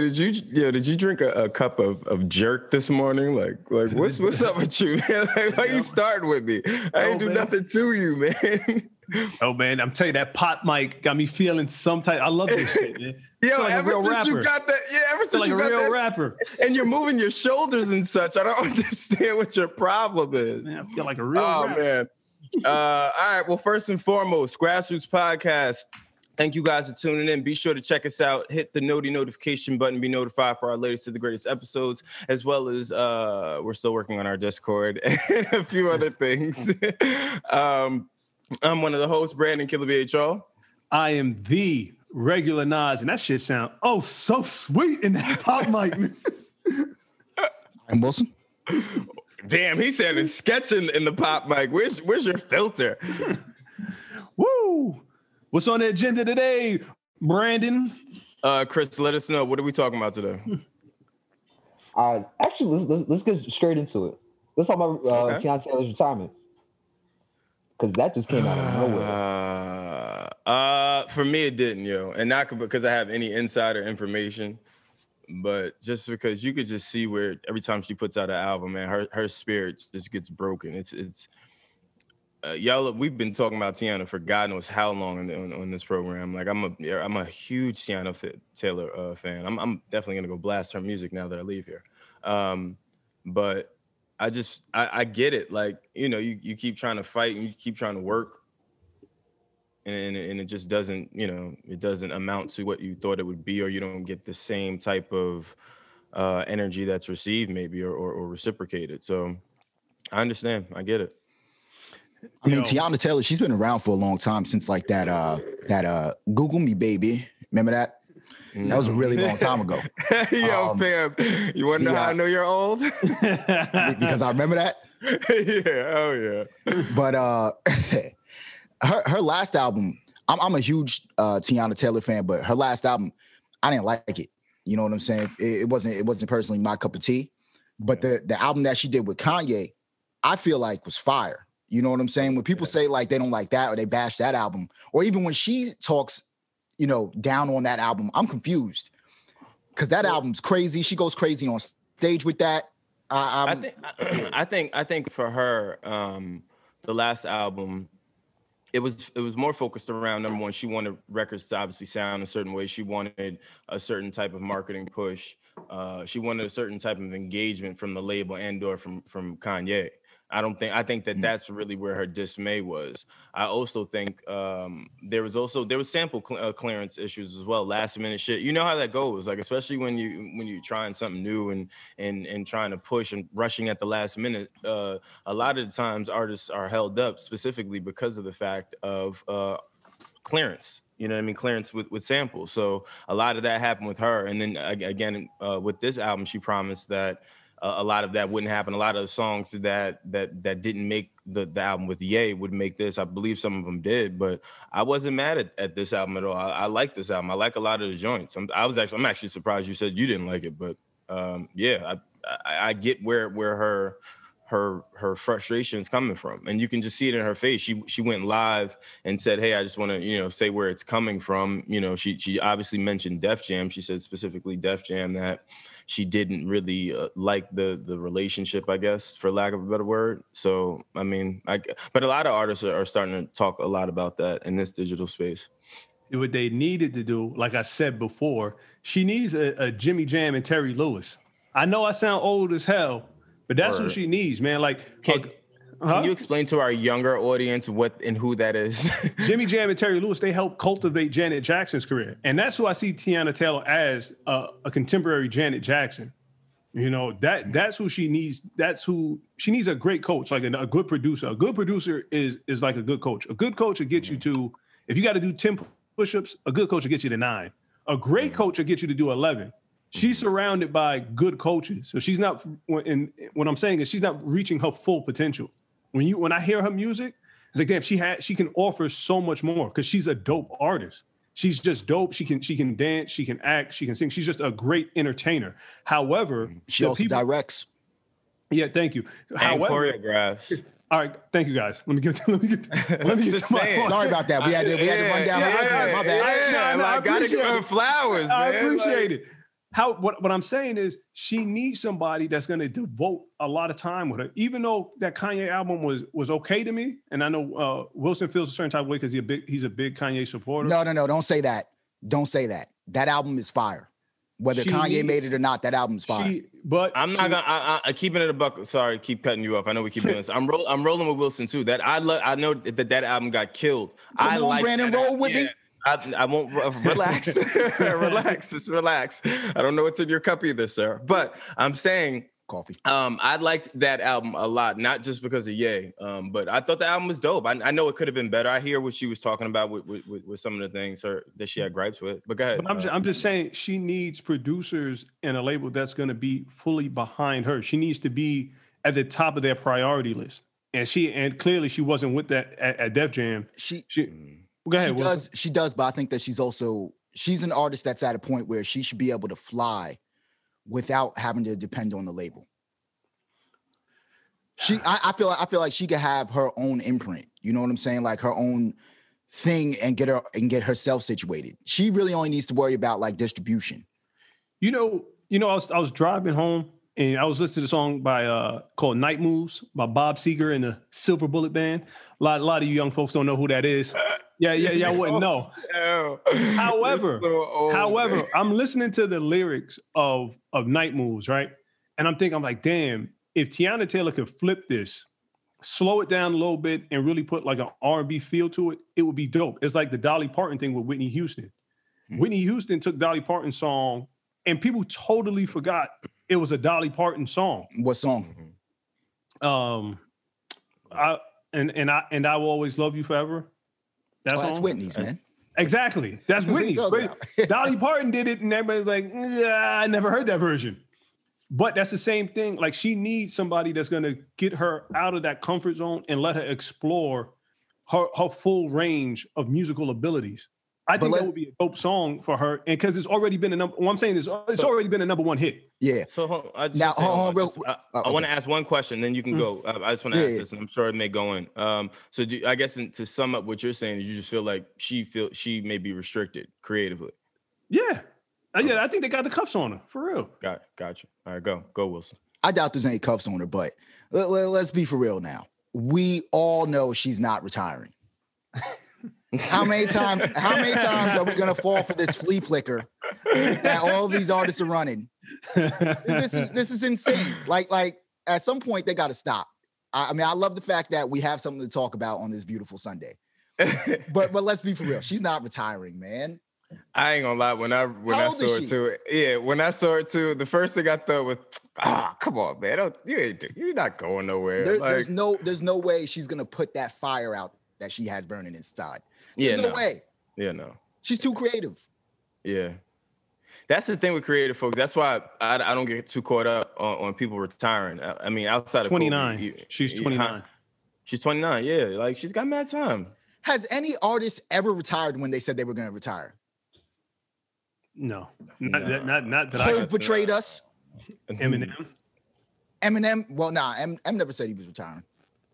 Did you yeah, did you drink a, a, cup of, of jerk this morning? Like like what's what's up with you, man? Like, why you starting with me? I ain't do man. nothing to you, man. Oh man, I'm telling you that pot mic got me feeling some type. I love this shit, man. Yo, like ever since rapper. you got that, yeah, ever since like you got real that, rapper, and you're moving your shoulders and such. I don't understand what your problem is. Man, I feel like a real. Oh rapper. man. Uh, all right. Well, first and foremost, Grass Routes Podcast Thank you guys for tuning in. Be sure to check us out. Hit the noti notification button. Be notified for our latest to the greatest episodes, as well as uh, we're still working on our Discord and a few other things. um, I'm one of the hosts, Brandon Killer BHO. I am the regular Naz, and that shit sound oh so sweet in that pop mic. I'm Wylson. Damn, he said it's sketching in the pop mic. Where's where's your filter? Woo! What's on the agenda today, Brandon? Uh, Kris, let us know. What are we talking about today? Uh, actually, let's, let's, let's get straight into it. Let's talk about uh, okay. Teyana Taylor's retirement because that just came out of nowhere. Uh, uh, for me, it didn't, yo, and not because I have any insider information, but just because you could just see where every time she puts out an album, man, her her spirit just gets broken. It's it's uh, y'all, we've been talking about Teyana for God knows how long on, on, on this program. Like I'm a, I'm a huge Teyana Taylor uh, fan. I'm, I'm definitely gonna go blast her music now that I leave here. Um, but I just, I, I, get it. Like you know, you, you keep trying to fight and you keep trying to work, and and it just doesn't, you know, it doesn't amount to what you thought it would be, or you don't get the same type of uh, energy that's received, maybe, or, or, or reciprocated. So I understand. I get it. I mean, Teyana Taylor, she's been around for a long time since like that uh that uh Google Me Baby. Remember that? That was a really long time ago. Yo, um, fam, you want to know how I know you're old? because I remember that. yeah, oh yeah. But uh her her last album, I'm I'm a huge uh Teyana Taylor fan, but her last album, I didn't like it. You know what I'm saying? It, it wasn't it wasn't personally my cup of tea. But the the album that she did with Kanye, I feel like was fire. You know what I'm saying? When people yeah. say like they don't like that or they bash that album, or even when she talks, you know, down on that album, I'm confused because that album's crazy. She goes crazy on stage with that. I, I think, I think, I think for her, um, the last album, it was it was more focused around number one. She wanted records to obviously sound a certain way. She wanted a certain type of marketing push. Uh, she wanted a certain type of engagement from the label and or from from Kanye. I don't think I think that mm. that's really where her dismay was. I also think um, there was also there was sample cl- uh, clearance issues as well, last minute shit. You know how that goes, like especially when you when you're trying something new and and and trying to push and rushing at the last minute. Uh, a lot of the times artists are held up specifically because of the fact of uh, clearance you know what I mean, clearance with, with samples. So a lot of that happened with her. And then again, uh, with this album, she promised that a lot of that wouldn't happen. A lot of the songs that that that didn't make the, the album with Ye would make this. I believe some of them did, but I wasn't mad at, at this album at all. I, I like this album. I like a lot of the joints. I'm, i was actually I'm actually surprised you said you didn't like it, but um, yeah, I, I, I get where where her her her frustration is coming from and you can just see it in her face she she went live and said hey i just want to you know say where it's coming from you know she she obviously mentioned def jam she said specifically def jam that she didn't really uh, like the the relationship, I guess, for lack of a better word. So I mean, I but a lot of artists are, are starting to talk a lot about that in this digital space. What they needed to do, like I said before, she needs a, a Jimmy Jam and Terry Lewis. I know I sound old as hell, but that's Word. what she needs, man. Like, can, Huh? Can you explain to our younger audience what and who that is? Jimmy Jam and Terry Lewis, they helped cultivate Janet Jackson's career. And that's who I see Teyana Taylor as a contemporary Janet Jackson. You know that that's who she needs. That's who she needs. A great coach, like a, a good producer. A good producer is is like a good coach. A good coach will get you to. If you got to do ten push-ups, a good coach will get you to nine. A great coach will get you to do eleven. She's mm-hmm. surrounded by good coaches, so she's not. And what I'm saying is, she's not reaching her full potential. When you when I hear her music, it's like damn, she had she can offer so much more because she's a dope artist she's just dope. She can she can dance, she can act, she can sing. She's just a great entertainer. However, mm-hmm. she also people, directs. Yeah, thank you. And However, choreographs. All right, thank you guys. Let me get to, let me get let me get to my Sorry about that. We had to we had to run down. Yeah, yeah, my bad. Yeah, no, no, I gotta give her the flowers. I man. appreciate like, it how what, what I'm saying is she needs somebody that's going to devote a lot of time with her. Even though that Kanye album was was okay to me, and I know uh, Wylson feels a certain type of way because he's a big he's a big Kanye supporter. No, no, no, don't say that. Don't say that. That album is fire. Whether she Kanye needs, made it or not, that album's fire. She, but I'm she, not gonna. I, I, keeping it a buck. Sorry, keep cutting you off. I know we keep doing this. I'm roll, I'm rolling with Wylson too. That I love. I know that that album got killed. Come I on, like Brandon, roll with yeah. me. I, I won't relax, relax, just relax. I don't know what's in your cup either, sir. But I'm saying coffee. Um, I liked that album a lot, not just because of Ye, um, but I thought the album was dope. I, I know it could have been better. I hear what she was talking about with with, with, with some of the things her that she had gripes with. But go ahead. But I'm, uh, just, I'm just saying she needs producers and a label that's going to be fully behind her. She needs to be at the top of their priority list. And she and clearly she wasn't with that at, at Def Jam. She she. Mm go ahead. She does. She does, but I think that she's also she's an artist that's at a point where she should be able to fly without having to depend on the label. She, I, I feel, I feel like she could have her own imprint. You know what I'm saying? Like her own thing and get her and get herself situated. She really only needs to worry about like distribution. You know, you know, I was I was driving home and I was listening to a song by uh called Night Moves by Bob Seger and the Silver Bullet Band. A lot, a lot of you young folks don't know who that is. Yeah, yeah, yeah. I wouldn't know. however, so however, I'm listening to the lyrics of of Night Moves, right? And I'm thinking, I'm like, damn, if Teyana Taylor could flip this, slow it down a little bit, and really put like an R&B feel to it, it would be dope. It's like the Dolly Parton thing with Whitney Houston. Mm-hmm. Whitney Houston took Dolly Parton's song, and people totally forgot it was a Dolly Parton song. What song? Um, I and and I and I will always love you forever. That's, oh, that's Whitney's, man. Exactly. That's Whitney. Dolly Parton did it, and everybody's like, yeah, I never heard that version. But that's the same thing. Like she needs somebody that's gonna get her out of that comfort zone and let her explore her, her full range of musical abilities. I think that would be a dope song for her, and because it's already been a number. What I'm saying is, it's already been a number one hit. Yeah. So I now, hold on, real, I, oh, I want to ask one question, then you can mm. go. I, I just want to yeah, ask yeah. this, and I'm sure it may go in. Um, so do, I guess in, to sum up what you're saying, is you just feel like she feel she may be restricted creatively. Yeah, uh, yeah. I think they got the cuffs on her for real. Got, got you. All right, go, go, Wylson. I doubt there's any cuffs on her, but let, let, let's be for real now. We all know she's not retiring. How many times? How many times are we gonna fall for this flea flicker that all these artists are running? This is this is insane. Like like at some point they got to stop. I, I, mean, I love the fact that we have something to talk about on this beautiful Sunday. but but let's be for real. She's not retiring, man. I ain't gonna lie. When I when I saw it too, yeah, when I saw it too, the first thing I thought was, ah, come on, man, Don't, you ain't you're not going nowhere. There, like, there's no there's no way she's gonna put that fire out that she has burning inside. There's yeah, no, no way. Yeah, no. She's too creative. Yeah. That's the thing with creative folks. That's why I, I don't get too caught up on, on people retiring. I, I, mean, outside of 29. Kobe, she's 29. She's 29. Yeah. Like she's got mad time. Has any artist ever retired when they said they were going to retire? No. Not, no. not, not that Hov betrayed us. Eminem. Eminem. Well, nah, M, M never said he was retiring.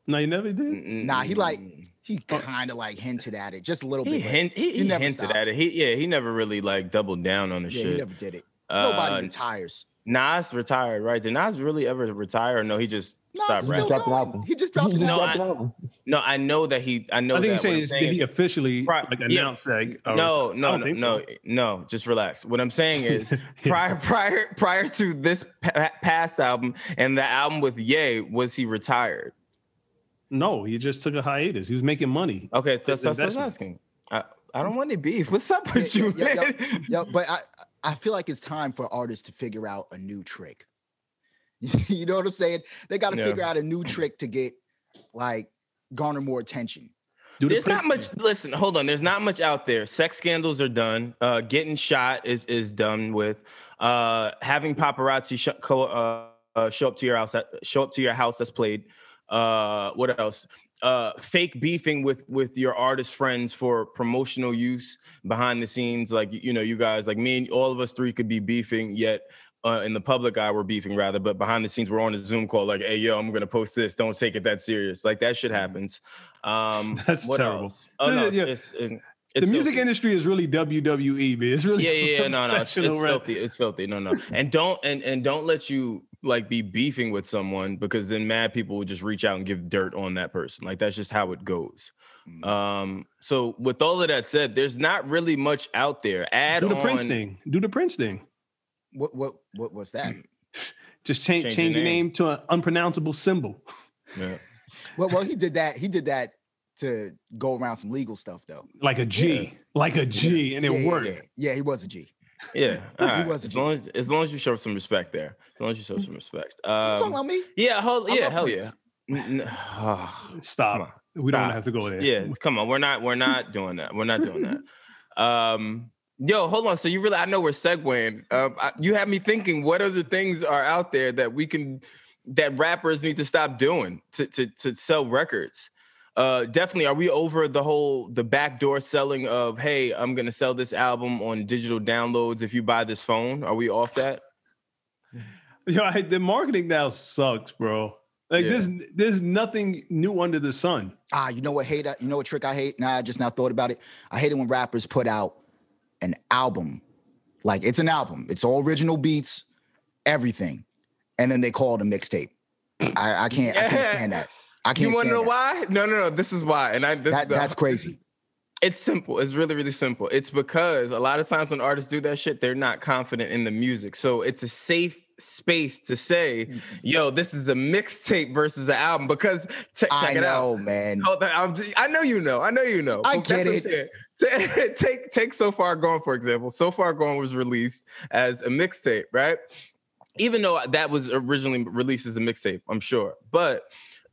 No, you never did. Nah, he like he kind of like hinted at it just a little he bit. Hint, he, he, he hinted stopped. at it. He yeah, he never really like doubled down on the yeah, shit. He never did it. Nobody uh, retires. Nas retired, right? Did Nas really ever retire? Or no, he just Nas stopped rapping. Dropped an album. He just dropped an no, album. I, no, I know that he. I know. I think he's saying is did he officially like announce yeah. that? Uh, no, no, no, no, so. no. Just relax. What I'm saying is prior, prior, prior to this past album and the album with Ye, was he retired? No, he just took a hiatus. He was making money. Okay, so, so, so I was asking. I, I don't want any beef. What's up with yeah, you? Yeah, yeah, yeah, but I I feel like it's time for artists to figure out a new trick. you know what I'm saying? They got to Yeah. figure out a new trick to get like garner more attention. Do the There's not much. Listen, hold on. There's not much out there. Sex scandals are done. Uh, getting shot is is done with. Uh, having paparazzi sh- co- uh, uh, show up to your house. Show up to your house. That's played. Uh, what else? Uh, fake beefing with with your artist friends for promotional use behind the scenes. Like you know, you guys, like me and all of us three could be beefing. Yet uh, in the public eye, we're beefing rather, but behind the scenes, we're on a Zoom call. Like, hey, yo, I'm gonna post this. Don't take it that serious. Like that shit happens. Um, That's terrible. else? Oh no, Yeah, it's, it's, the music filthy. industry is really WWE, man. It's really Yeah, yeah, yeah, no, no, it's, it's filthy. It's filthy. No, no, and don't and and don't let you like be beefing with someone because then mad people will just reach out and give dirt on that person. Like that's just how it goes. Mm. Um, so with all of that said, there's not really much out there. Add Do the on, Prince thing. Do the Prince thing. What what what was that? Just change Change change, your your name. name to an unpronounceable symbol. Yeah. well, well, he did that. He did that to go around some legal stuff though. Like a G. Like a G. And it yeah, yeah, worked. Yeah, yeah, he was a G. Yeah, all right. was as long as as long as you show some respect there. As long as you show some respect. You talking Um, about me? yeah, hold, I yeah, love hell Prince. yeah. N- n- ah. Stop. We don't Stop. have to go there. Yeah, come on. We're not we're not doing that. We're not doing that. Um yo, hold on. So you really I know we're segueing. Um I, you have me thinking what other things are out there that we can that rappers need to stop doing to to to sell records. Uh definitely are we over the whole the backdoor selling of hey, I'm going to sell this album on digital downloads if you buy this phone? Are we off that? Yo, I, the marketing now sucks, bro. Like Yeah. there's there's nothing new under the sun. Ah, you know what hate? You know what trick I hate? Now I just now thought about it. I hate it when rappers put out an album, like it's an album. It's all original beats, everything, and then they call it a mixtape. I, I can't. I can't stand that. I can't. You want to know that. why? No, no, no. This is why. And I this That, is a- that's crazy. It's simple. It's really, really simple. It's because a lot of times when artists do that shit, they're not confident in the music. So it's a safe space to say, mm-hmm. yo, this is a mixtape versus an album. Because t- check I it know, out. man. Hold on, I'm just- I know you know. I know you know. I that's get saying. Take take so far gone, for example. So far gone was released as a mixtape, right? Even though that was originally released as a mixtape, I'm sure, but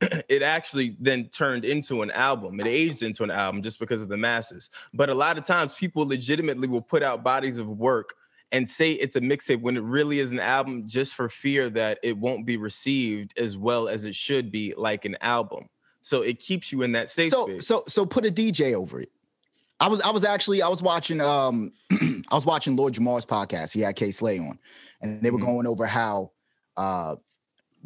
it actually then turned into an album. It aged into an album just because of the masses. But a lot of times, people legitimately will put out bodies of work and say it's a mixtape when it really is an album, just for fear that it won't be received as well as it should be, like an album. So it keeps you in that safe So space. so so put a DJ over it. I was I was actually I was watching um I was watching Lord Jamar's podcast. He had Kay Slay on, and they were Mhm. going over how uh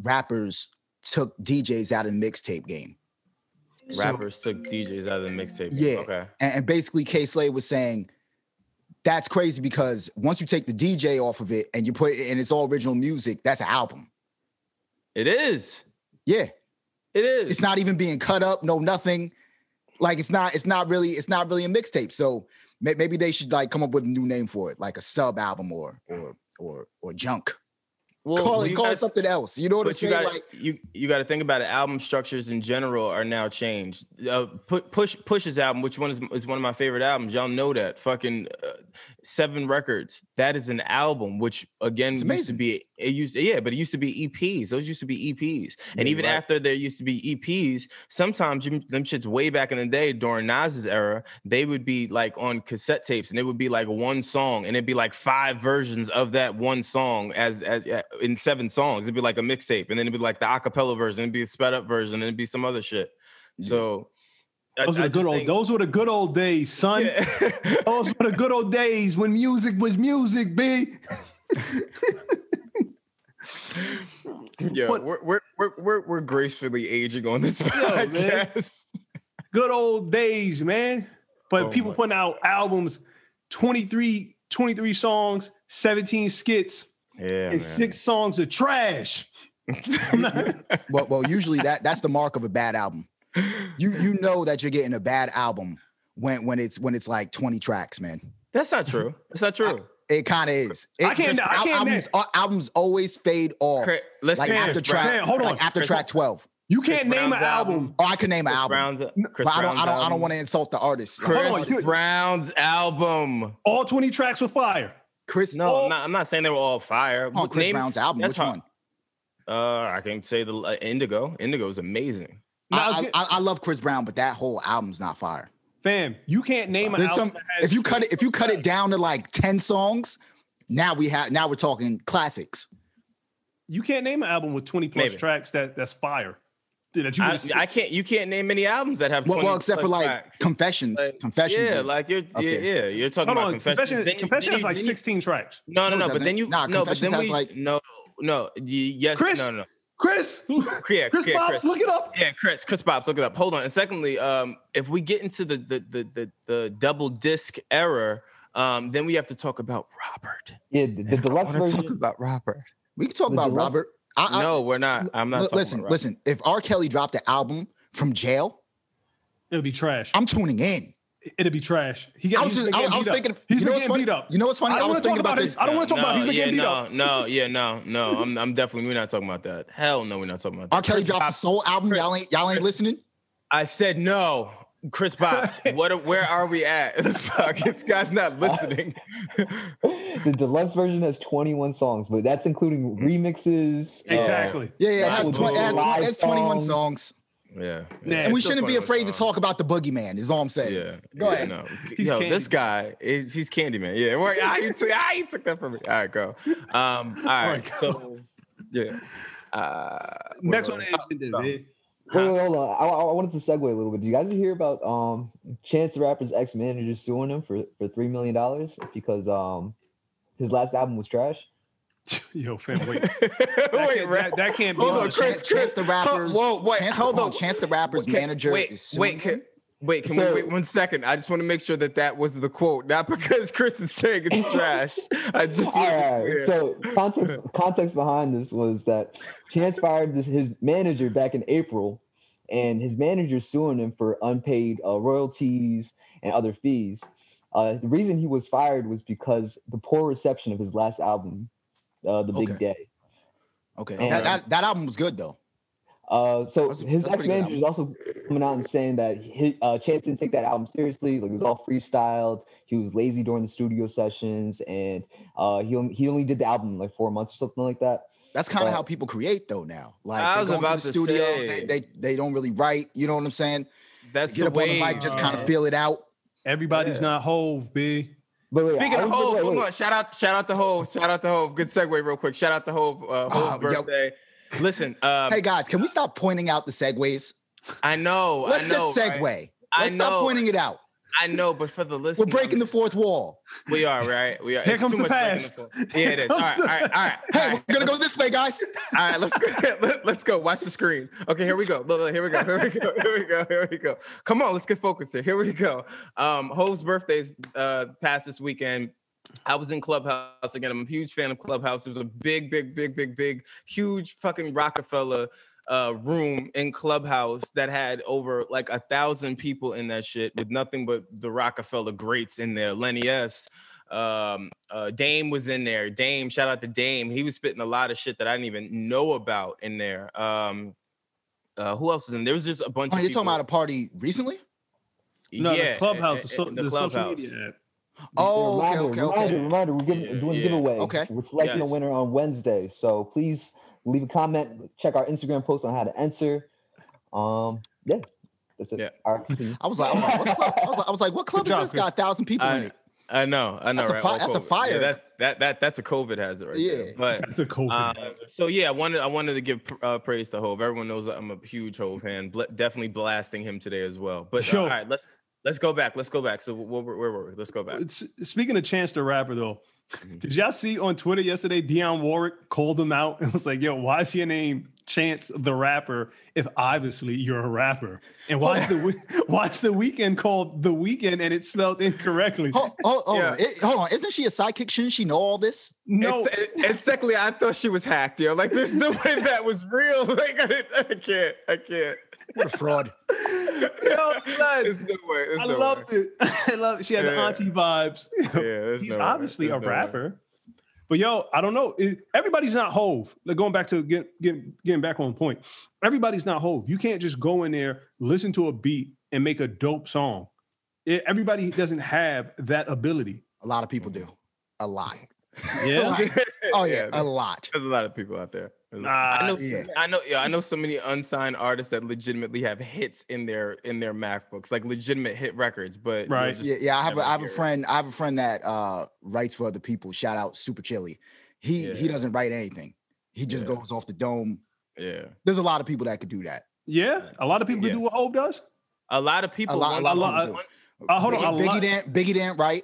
rappers took DJs out of the mixtape game. So- Rappers took DJs out of the mixtape. Game. Yeah. Okay. and, and basically Kay Slay was saying that's crazy because once you take the DJ off of it and you put it and it's all original music, that's an album. It is. Yeah. It is. It's not even being cut up, no nothing. Like it's not, it's not really, it's not really a mixtape. So may- maybe they should like come up with a new name for it, like a sub album or or or or junk. Well, call it call it something else. You know what I'm saying? got like you you got to think about it. Album structures in general are now changed. Uh, Pu- Push Push's album, which one is is one of my favorite albums. Y'all know that. Fucking uh, seven records. That is an album, which again used to be it used yeah, but it used to be EPs. Those used to be EPs. And Yeah, even right. after there used to be EPs, sometimes you, them shits way back in the day during Nas's era, they would be like on cassette tapes, and it would be like one song, and it'd be like five versions of that one song as as uh, in seven songs. It'd be like a mixtape, and then it'd be like the acapella version, it'd be a sped up version, and it'd be some other shit. Yeah. So Those I were the good old think- those were the good old days, son. Yeah. Those were the good old days when music was music, B. yeah, What- we're, we're we're we're gracefully aging on this podcast. Good old days, man. But Oh people my- putting out albums, 23, 23 songs, 17 skits, Yeah, and six songs of trash. well, well, usually that that's the mark of a bad album. You you know that you're getting a bad album when when it's when it's like 20 tracks, man. That's not true. That's not true. It kind of is. It, I can't- just- I can't albums, al- albums always fade off. Cra- Listen, like Chris after Brown- track, Chris- hold on, like after Chris- track 12. You can't Chris name an album. album. Oh, I can name an Chris album. Brown's, Chris but I don't, I don't, I don't want to insult the artist. Chris Hold on, Brown's album. All 20 tracks were fire. Chris, No, Oh. I'm not, I'm not saying they were all fire. oh, Chris name- Brown's album. Which hard. one? Uh, I can say the uh, Indigo. Indigo is amazing. No, I I, I, I love Chris Brown, but that whole album's not fire. fam, you can't name an There's album. some. that has If you cut it, if you cut it down to like ten songs, now we have now we're talking classics. you can't name an album with 20 plus Maybe. tracks that that's fire. That you I, I can't. You can't name any albums that have. Well, well except for like tracks. confessions. Like, confessions. Yeah, like you're. Yeah, yeah, you're talking Hold about on, confessions. confession, Then confession then has like then you- 16 tracks. No, no, No, no. But then you. Nah, no, but then has, we. like- no, no. Yes. Chris? No, no. Chris, Yeah, Chris yeah, Bobs, Chris. look it up. Yeah, Chris, Chris Bobs, look it up. Hold on. And secondly, um, if we get into the the the the, the double disc era, um, then we have to talk about Robert. Yeah, the, the deluxe wanna talk about Robert. We can talk The about deluxe- Robert. I, I, no, we're not. I'm not. li- talking listen, about listen. If R. Kelly dropped the album from jail, It'll be trash. I'm tuning in. It'll be trash. He got, I was just, I, I was beat up. thinking. He's you been know what's getting funny? beat up. You know what's funny? I I, don't was wanna thinking about about his- this. I don't wanna talk about he's been yeah, getting beat no, up. No, yeah, no, no. I'm I'm definitely we're not talking about that. Hell no, we're not talking about that. R. Kelly Chris drops a soul album. Y'all ain't y'all ain't listening. I said no. Chris Bobs, what? Where are we at? Fuck, this guy's not listening. the deluxe version has 21 songs, but that's including remixes. uh, Exactly. Yeah, yeah. It has, tw- it has, tw- it has 21 songs. yeah, Nah, And we shouldn't be afraid to talk about the boogeyman, is all I'm saying. Yeah. Go yeah, ahead. No. He's Yo, Candy. this guy is he's Candyman. Yeah. Well, ah, you took ah, you took that from me. All right, go. Um, all right. So yeah. Uh Next one is Oh, Wait, wait, hold on. I, I I wanted to segue a little bit. Do you guys hear about um Chance the Rapper's ex manager suing him for for three million dollars because um his last album was trash? Yo, fam, wait. wait, can't- that- that can't be Hold on. on, Chris, Chance, Chris. Chance the Rapper's. Whoa, wait, Chance, hold the, on. Chance the Rapper's Can- manager Wait, is wait, can, wait. Can So- we wait one second? I just want to make sure that that was the quote, not because Kris is saying it's trash. I just All want to be right. clear. So context context behind this was that Chance fired this, his manager back in April, and his manager suing him for unpaid uh, royalties and other fees. Uh, the reason he was fired was because the poor reception of his last album, uh, The Big Okay. Day. Okay, And- that, that that album was good though. Uh, so That's- his that's ex manager is also coming out and saying that his, uh, Chance didn't take that album seriously. Like it was all freestyled. He was lazy during the studio sessions, and uh, he only, he only did the album like four months or something like that. That's kind of how people create though now. Like I they was go into about the to studio, say. they, they they don't really write. You know what I'm saying? That's Get the up on the mic, just kind of uh, feel it out. Everybody's Yeah. not Hove, B. But wait, Speaking I of was- Hove, hold on. Shout out, shout out to Hove. Shout out to Hove. Good segue, real quick. Shout out to Hove. Uh, Hove's Oh, yo. birthday. Listen, um, Hey guys, can we stop pointing out the segues? I know. Let's I know, just segue. right? Let's I stop pointing it out. I know, but for the listeners, We're breaking the fourth wall. We are right. We are. Here It's comes the much pass. the- Yeah, it is. Here All right, comes all right, all right. Hey, all right. we're gonna go this way, guys. All right, let's go. Let, let's go. Watch the screen. Okay, here we go. Look, look, here we go. Here we go. Here we go. Here we go. Come on, let's get focused here. Here we go. Um, Hove's birthday's uh past this weekend. I was in Clubhouse again. I'm a huge fan of Clubhouse. It was a big, big, big, big, big, huge fucking Rockefeller uh room in Clubhouse that had over like a thousand people in that shit with nothing but the Rockefeller greats in there. Lenny S. Um, uh, Dame was in there. Dame, shout out to Dame. He was spitting a lot of shit that I didn't even know about in there. Um, uh, who else was in there? there was just a bunch Oh, of you're people. talking about a party recently? No, yeah, the clubhouse, in- the, so, in the, the social Clubhouse. media app. Oh, okay, reminder, okay, reminder, okay. reminder, we're giving, Yeah, doing yeah. a giveaway. Okay. We're selecting Yes. a winner on Wednesday. So please leave a comment, check our Instagram post on how to answer. Um, yeah, that's it. Yeah. All right. I was like, I was like, what club? I was like, I was like, what club job, is this? Got a thousand people in I, it. I know, I know. That's a fi- that's a fire. Yeah, that, that that that's a COVID hazard right there. Yeah. But That's a COVID. Um, so yeah, I wanted I wanted to give uh, praise to Hove. Everyone knows I'm a huge Hove fan. Bl- definitely blasting him today as well. But uh, all right, let's let's go back. Let's go back. So where, where, where were we? Let's go back. S- Speaking of Chance the Rapper, though, Mhm. did y'all see on Twitter yesterday? Dionne Warwick called him out and was like, "Yo, why is your name Chance the Rapper if obviously you're a rapper? And why is the why is the weekend called the Weeknd and it's spelled incorrectly? Hold, hold, hold Yeah. on. It- hold on. Isn't she a sidekick? Shouldn't she know all this? No, And, se- and secondly, I thought she was hacked. Yo, like there's no way that was real. Like I, I can't. I can't. What a fraud. yo, son, There's no way. There's I no loved way. it. I love. She had the auntie vibes. Yeah, He's no obviously There's a no way. rapper. But yo, I don't know. It- everybody's not Hove. Like going back to get, get getting back on point. Everybody's not Hove. You can't just go in there, listen to a beat, and make a dope song. It- everybody doesn't have that ability. A lot of people do. A lot. Yeah. Oh yeah, a lot. There's a lot of people out there. Ah, I know, yeah. I know, yeah, I know so many unsigned artists that legitimately have hits in their in their MacBooks, like legitimate hit records. But Right. you'll just Yeah, yeah. I have a, never I have a hear it. friend. I have a friend that uh writes for other people. Shout out Super Chili. He he doesn't write anything. He just Yeah. goes off the dome. Yeah, There's a lot of people that could do that. yeah, a lot of people Yeah. do what Hove does. a lot of people. A lot- a once- lot of people Uh, hold on, Biggie, a Biggie didn't Biggie didn't write.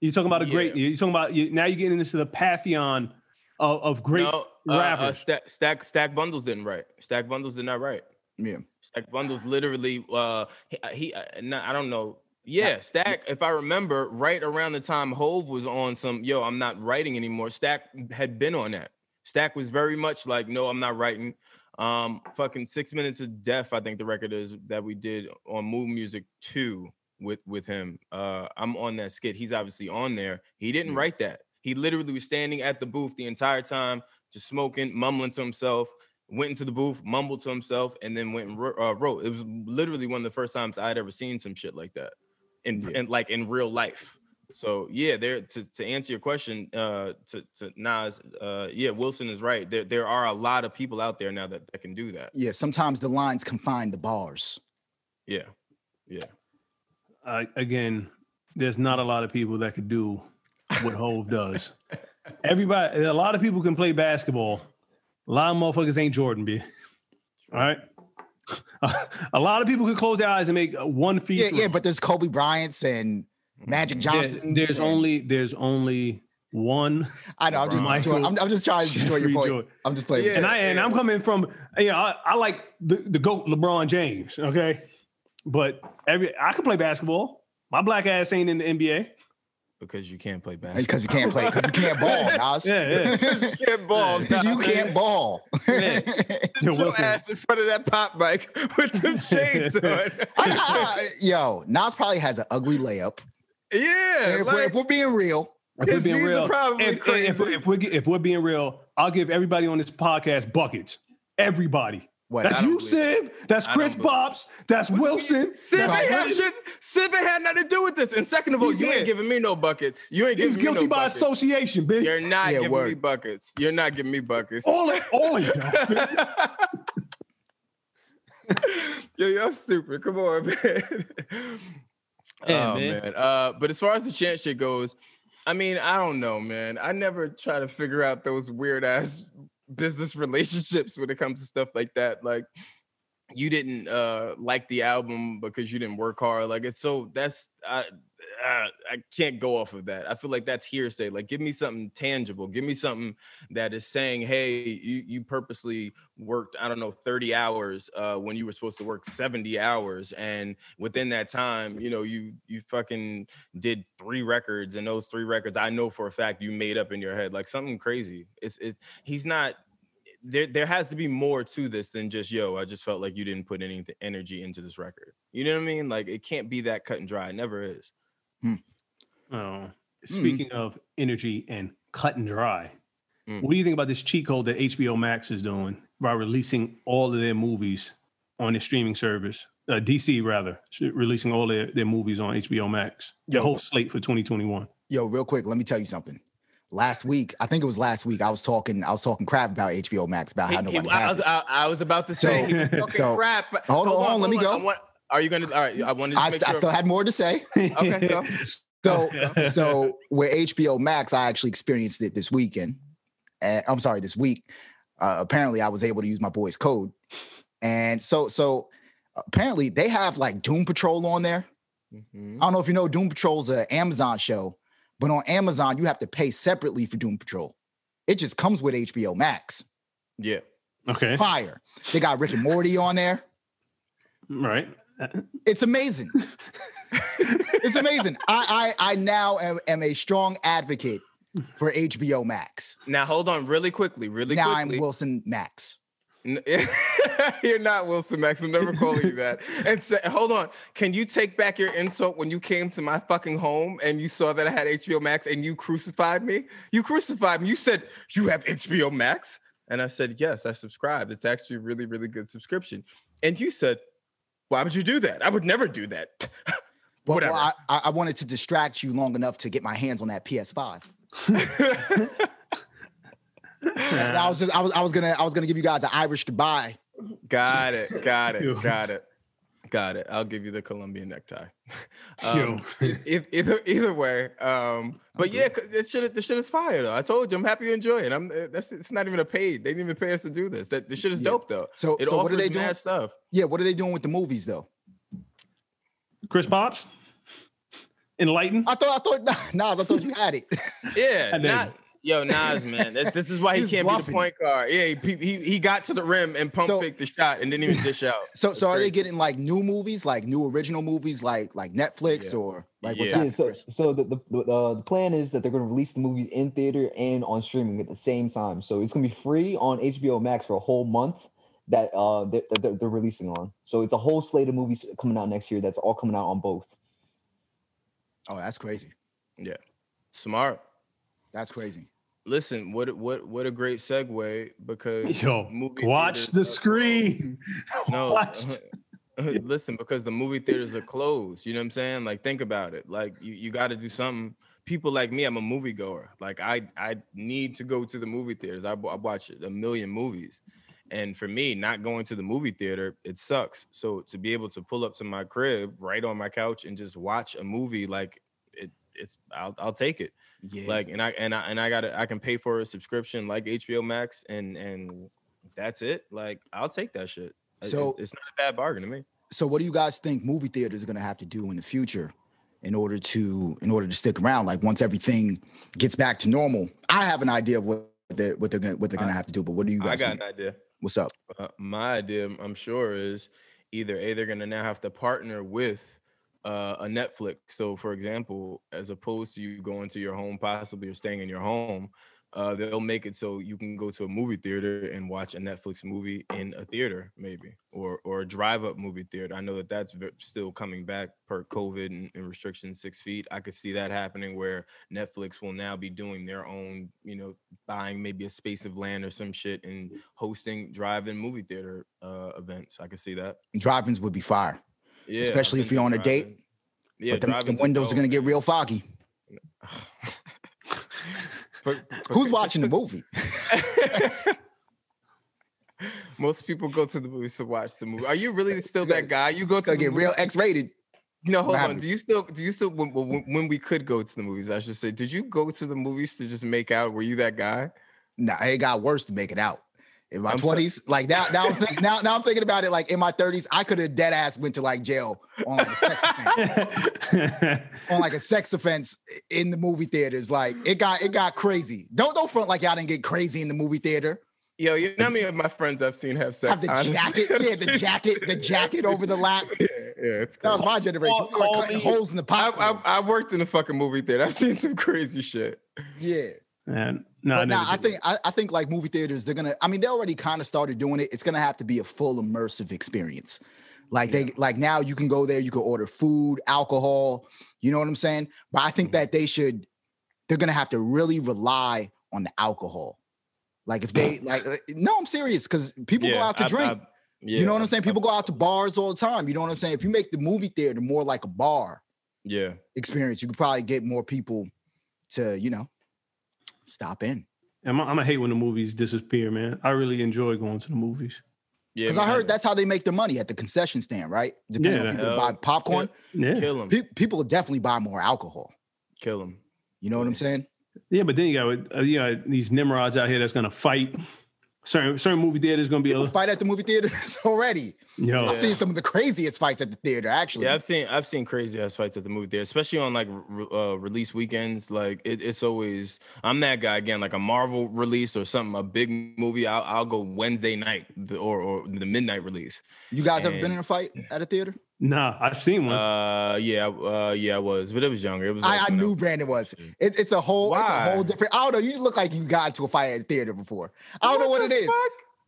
You're talking about a great. Yeah. You're talking about you, now. You're getting into the pantheon of, of great no, uh, uh, stack, stack, stack bundles didn't write. Stack bundles did not write. Yeah. Stack bundles literally. Uh, he, he uh, I don't know. Yeah, Stack. If I remember, right around the time Hove was on some, yo, I'm not writing anymore. Stack had been on that. Stack was very much like, no, I'm not writing. Um, fucking six minutes of death. I think the record is that we did on Move Music Two with with him. Uh, I'm on that skit. He's obviously on there. He didn't write that. He literally was standing at the booth the entire time, just smoking, mumbling to himself. Went into the booth, mumbled to himself, and then went and uh, wrote. It was literally one of the first times I'd ever seen some shit like that, in, Yeah. in like in real life. So yeah, there to, to answer your question, uh, to to Naz, uh, yeah, Wylson is right. There there are a lot of people out there now that, that can do that. Yeah. Sometimes the lines confine the bars. Yeah, yeah. uh, again, there's not a lot of people that could do what Hove does. Everybody, a lot of people can play basketball. A lot of motherfuckers ain't Jordan, B. All right. a lot of people can close their eyes and make one feed. Yeah, yeah. But there's Kobe Bryant's and mm-hmm. Magic Johnson. there's only there's only one, I know. I'm just destroying, I'm, I'm just trying to destroy your point. Jordan. I'm just playing. Yeah. and I and I'm coming from you know I, I like the, the goat LeBron James. Okay, but every I can play basketball. My black ass ain't in the NBA. Because you can't play basketball. because you can't play. Because you can't ball, Naz. Yeah, yeah. you can't ball. nah, you can't ball. Yeah. Your Wylson. ass in front of that pop mic with them shades on. I- I- uh, yo, Naz probably has an ugly layup. yeah, If, we're, if we're being real, If we're being real, probably if, if, crazy. if, we're, if we're being real, I'll give everybody on this podcast buckets. Everybody. What? That's you, believe it. Siv. That's Chris don't believe it. Pops. That's Wylson. Civic That's had, Chris- shit, Civic had nothing to do with this. And second of all, He's you here. ain't giving me no buckets. You ain't giving He's me guilty no by buckets. association, bitch. You're not Yeah, giving me buckets. You're not giving me buckets. all it, all it. Yo, y'all stupid. Come on, man. Yeah, oh man. man. Uh, but as far as the chant shit goes, I mean, I don't know, man. I never try to figure out those weird ass business relationships when it comes to stuff like that. Like you didn't uh like the album because you didn't work hard. Like it's so that's I I, I can't go off of that. I feel like that's hearsay. Like give me something tangible. Give me something that is saying, hey, you you purposely worked, I don't know, 30 hours uh when you were supposed to work 70 hours. And within that time, you know, you you fucking did three records, and those three records I know for a fact you made up in your head. Like something crazy. It's it's he's not there there has to be more to this than just yo i just felt like you didn't put any energy into this record you know what i mean like it can't be that cut and dry it never is Oh, speaking of energy and cut and dry, Mm. what do you think about this cheat code that HBO Max is doing by releasing all of their movies on their streaming service? Uh, DC rather releasing all their, their movies on HBO Max. The whole slate for 2021. Yo, real quick, let me tell you something. Last week, I think it was last week, I was talking, I was talking crap about HBO Max about how He- he- nobody I, was, it. I, I was about to say So- he was talking so- crap hold on, hold on, let me go. I want- are you gonna all right i wanted to I, make st- I still had more to say. okay go. So, so with HBO Max, I actually experienced it this weekend. Uh, I'm sorry, this week. Uh, apparently, I was able to use my boy's code, and so, so apparently they have like Doom Patrol on there. Mhm. I don't know if you know Doom Patrol's an Amazon show, but on Amazon you have to pay separately for Doom Patrol. It just comes with HBO Max. yeah okay. Fire. They got Rick and Morty on there. Right. It's amazing. it's amazing. I I, I now am, am a strong advocate for HBO Max. now hold on really quickly really now quickly I'm Wylson Max. You're not Wylson Max. I'm never calling you that. And say, hold on. Can you take back your insult when you came to my fucking home and you saw that I had HBO Max and you crucified me? You crucified me. You said, You have HBO Max? And I said, Yes, I subscribed. It's actually a really, really good subscription. And you said, Why would you do that? I would never do that. Well, Whatever. well, I, I I wanted to distract you long enough to get my hands on that PS5. And I was just I was I was gonna I was gonna give you guys an Irish goodbye. Got it. Got it. Got it. Got it. I'll give you the Colombian necktie. Yo. Um, e- either either way. Um, but yeah, this shit this shit is fire though. I told you, I'm happy you enjoy it. I'm uh, that's it's not even a paid. They didn't even pay us to do this. That this shit is Yeah. dope though. So It so what are they doing? stuff. Yeah, what are they doing with the movies though? Chris Pops, enlighten. I thought I thought Naz, I thought you had it. Yeah, I not yo Naz man. This, this is why he can't be bluffing. the point guard. Yeah, he, he he got to the rim and pump So- faked the shot and didn't even dish out. So That's so are they getting like new movies, like new original movies, like like Netflix Yeah. or like what's Yeah. Yeah, happening? so so the the, the, uh, the plan is that they're going to release the movies in theater and on streaming at the same time. So it's going to be free on HBO Max for a whole month that uh that that they're, they're releasing on. So it's a whole slate of movies coming out next year. That's all coming out on both. Oh, that's crazy. Yeah, smart. That's crazy. Listen, what what what a great segue because Yo, watch the screen. No, Watch. Uh, uh, listen, because the movie theaters are closed. You know what I'm saying? Like, think about it. Like, you, you got to do something. People like me, I'm a movie goer. Like, I I need to go to the movie theaters. I, I watch a million movies, and for me, not going to the movie theater, it sucks. So to be able to pull up to my crib, right on my couch, and just watch a movie, like it, it's I'll I'll take it. Yeah. Like, and I and I and I got to I can pay for a subscription like HBO Max, and and that's it. Like, I'll take that shit. So- it- it's not a bad bargain to me. so what do you guys think movie theaters are going to have to do in the future in order to in order to stick around like once everything gets back to normal i have an idea of what they're what they're gonna, what they're going to have to do but what do you guys? I got think? an idea. what's up Uh, my idea, I'm sure, is either a they're gonna now have to partner with uh, a Netflix. So, for example, as opposed to you going to your home, possibly or staying in your home, uh, they'll make it so you can go to a movie theater and watch a Netflix movie in a theater, maybe, or or a drive-up movie theater. I know that that's still coming back per COVID and, and restrictions six feet. I could see that happening where Netflix will now be doing their own, you know, buying maybe a space of land or some shit and hosting drive-in movie theater uh, events. I could see that. drive-ins would be fire Yeah, Especially if you're on a date. Yeah, but the, the windows are going to get real foggy who's watching the movie Most people go to the movies to watch the movie. Are you really still that guy? You go to going the to get real x-rated No, hold on. Do you still? Do you still? When, when, when we could go to the movies, I should say. Did you go to the movies to just make out? Were you that guy? nah it got worse to make it out in my I'm so- 20s like now now i'm thinking now, now i'm thinking about it like in my 30s i could have dead ass went to like jail on like a sex offense on like a sex offense in the movie theaters. Like it got it got crazy. Don't don't front like y'all didn't get crazy in the movie theater. Yo, you know how many of my friends I've seen have sex? Have the honestly? jacket, yeah, the jacket, the jacket over the lap. yeah, yeah, it's That was my generation. Call- We were call cutting me- holes in the I. I, I worked in a fucking movie theater. I've seen some crazy shit. yeah. Man, no, never now I think I, I think like movie theaters, they're gonna. I mean, they already kind of started doing it. It's gonna have to be a full immersive experience. Like they like now you can go there, you can order food, alcohol. You know what I'm saying? But I think Mm-hmm. that they should. They're gonna have to really rely on the alcohol. Like if they like, uh, no, I'm serious because people go out to I- drink. I- you yeah, know what I'm saying? People go out to bars all the time. You know what I'm saying? If you make the movie theater more like a bar Yeah, experience, you could probably get more people to, you know, stop in. I'm, I'm gonna hate when the movies disappear, man. I really enjoy going to the movies. yeah. Because I heard that's how they make their money at the concession stand, right? Depending Yeah, on people that hell, buy popcorn, Yeah, kill him, pe- people will definitely buy more alcohol. kill them. You know what I'm saying? yeah, but then you got uh, you got these nimrods out here that's gonna fight. Certain certain movie theaters gonna be a fight at the movie theaters already. yo. I've seen some of the craziest fights at the theater, actually. Yeah, I've seen I've seen crazy ass fights at the movie theater, especially on like re- uh, release weekends. Like it, it's always I'm that guy again. Like a Marvel release or something, a big movie. I'll, I'll go Wednesday night or or the midnight release. You guys ever been in a fight at a theater? Nah, I've seen one. Uh, yeah, uh, yeah, I was, but it was younger. It was. I, like I when knew Brandon was. It, it's a whole, it's a whole different. I don't know. You look like you got into a fight at a theater before. I don't know what it the is. fuck?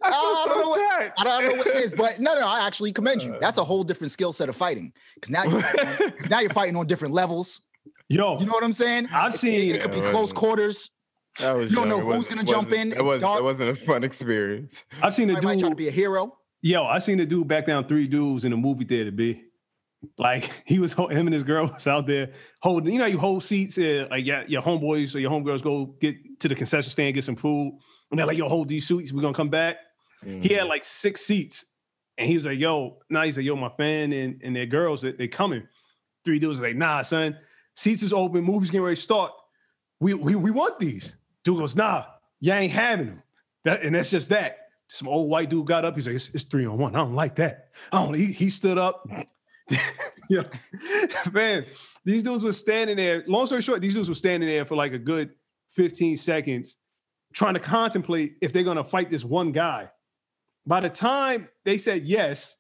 I I feel don't know so what- I don't, know what it is, but no, no, I actually commend you. That's a whole different skill set of fighting. Because now you're fighting now you're fighting on different levels. Yo, You know what I'm saying? I've It- seen- It, it could be close wasn't- quarters. That was You don't know young. It who's gonna jump in. It It's was. dark. It wasn't a fun experience. I've seen I a might try to be a hero. Yo, I seen a dude back down three dudes in a movie theater. B. Like he was him and his girl was out there holding. You know, you hold seats. Uh, like yeah, your homeboys or your homegirls go get to the concession stand, get some food, and they're like, "Yo, hold these seats. We're gonna come back." Mm-hmm. He had like six seats, and he was like, "Yo," now he's like, "Yo, my fan and and their girls, they, they coming." Three dudes like, "Nah, son, seats is open. Movies getting ready to start. We we we want these." Dude goes, "Nah, you ain't having them." That, and that's just that. Some old white dude got up. He's like, "It's, it's three on one. I don't like that." I don't. He, he stood up. yeah, man. These dudes were standing there. Long story short, these dudes were standing there for like a good 15 seconds, trying to contemplate if they're gonna fight this one guy. By the time they said yes,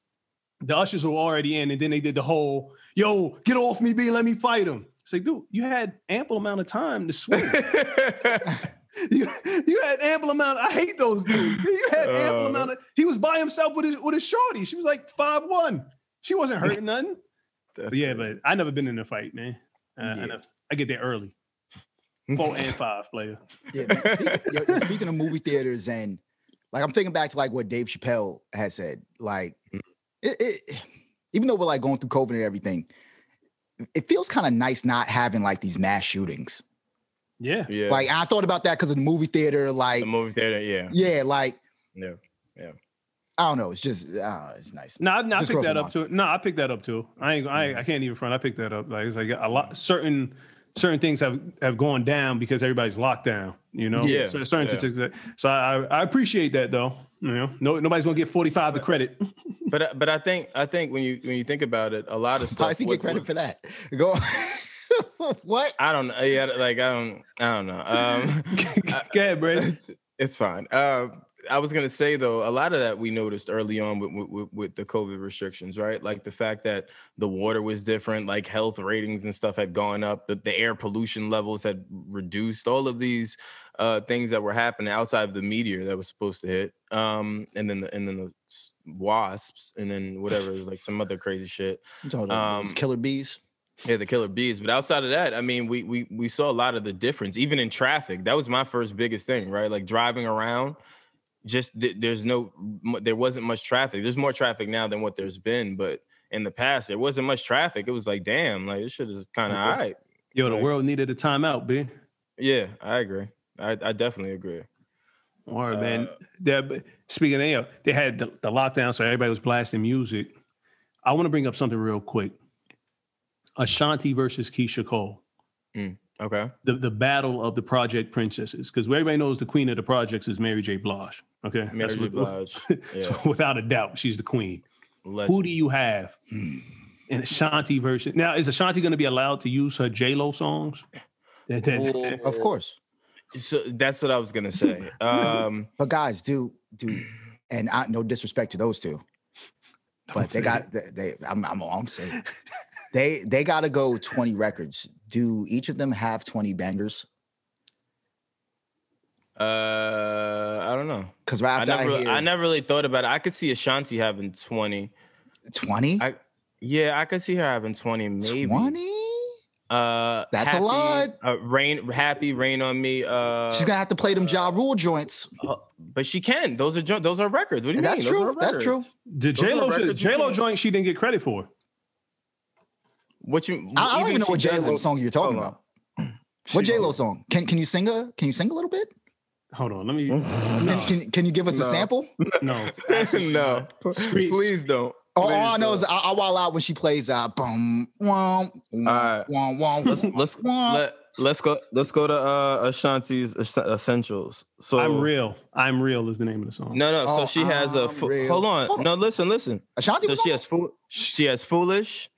the ushers were already in, and then they did the whole "Yo, get off me, B, let me fight him." It's like, dude, you had ample amount of time to swing. you, you had ample amount. I hate those dudes. You had ample Uh. amount of. He was by himself with his with his shorty. She was like five one. She wasn't hurting nothing. But yeah, crazy. but I never been in a fight, man. Uh, I, Yeah. never- I get there early. Four and five player. Yeah, man, speaking, yo, yo, speaking of movie theaters and like I'm thinking back to like what Dave Chappelle has said. Like, it, it even though we're like going through COVID and everything, it feels kind of nice not having like these mass shootings. Yeah. yeah, Like I thought about that because of the movie theater. Like, the movie theater. Yeah, yeah, like yeah. Yeah. I don't know. It's just uh, it's nice. No, I, no, I picked that of up too. No, I picked that up too. I ain't, I, I can't even front. I picked that up. Like it's like a lot certain certain things have have gone down because everybody's locked down. You know, Yeah, So certain yeah. statistics that- So I, I appreciate that though. You know, no, nobody's gonna get forty five the credit. But I- but I think I think when you when you think about it, a lot of Why stuff. does he get credit for that? Go. what? I don't know. Yeah, like I don't. I don't know. Um, Go ahead, Brandon. it's, fine. Uh, I was gonna say though, a lot of that we noticed early on with, with- with the COVID restrictions, right? Like the fact that the water was different, like health ratings and stuff had gone up, that the air pollution levels had reduced. All of these uh, things that were happening outside of the meteor that was supposed to hit, um, and then the, and then the wasps, and then whatever, it was like some other crazy shit. You talking about those Um, killer bees? Yeah, the killer bees. But outside of that, I mean, we we we saw a lot of the difference, even in traffic. That was my first biggest thing, right? Like driving around, just th- there's no, there wasn't much traffic. There's more traffic now than what there's been, but in the past there wasn't much traffic. It was like, damn, like this shit is kind of all right. Yo, the Right. world needed a timeout, B. Yeah, I agree. I, I definitely agree. All right, man. Uh, Yeah, but speaking of, they had the, the lockdown, so everybody was blasting music. I want to bring up something real quick. Ashanti versus Keyshia Cole. Okay. the, the battle of the project princesses because everybody knows the queen of the projects is Mary J. Blige. Okay, Mary That's J. what- Blige. so without a doubt, she's the queen. Legend. Who do you have in Ashanti version? Now, is Ashanti going to be allowed to use her J Lo songs? That- that- Of course. So that's what I was gonna say. Um, But guys, do do, and I, no disrespect to those two, but they got they. they I'm, I'm all I'm saying. They they got to go 20 records. Do each of them have 20 bangers? uh, I don't know. Because I after I, never, hear I never really thought about it. I could see Ashanti having twenty. 20, I yeah, I could see her having 20, maybe. 20, Uh That's a lot. Uh, rain happy, rain on me. Uh she's gonna have to play them Ja Rule joints. uh, but she can. Those are jo- those are records. What do you That's mean? Those true. are That's true. records. the Those J Lo J Lo joint she didn't get credit for. What you I, I don't even know what J Lo song you're talking Hold about. What J Lo song? Can can you sing a Can you sing a little bit? Hold on, let me. Can, no, can, can you give us a sample? no, no, Street- please don't. Oh, all I know don't. is I, I wild out when she plays uh boom wom wom right. wom wom. let's let's wom. let, let's go let's go to uh Ashanti's essentials. So I'm real. I'm real is the name of the song. No, no. So Oh, she has a I'm fu- real. hold on. Hold on. No, listen, listen. Ashanti So she on has fool. She has foolish.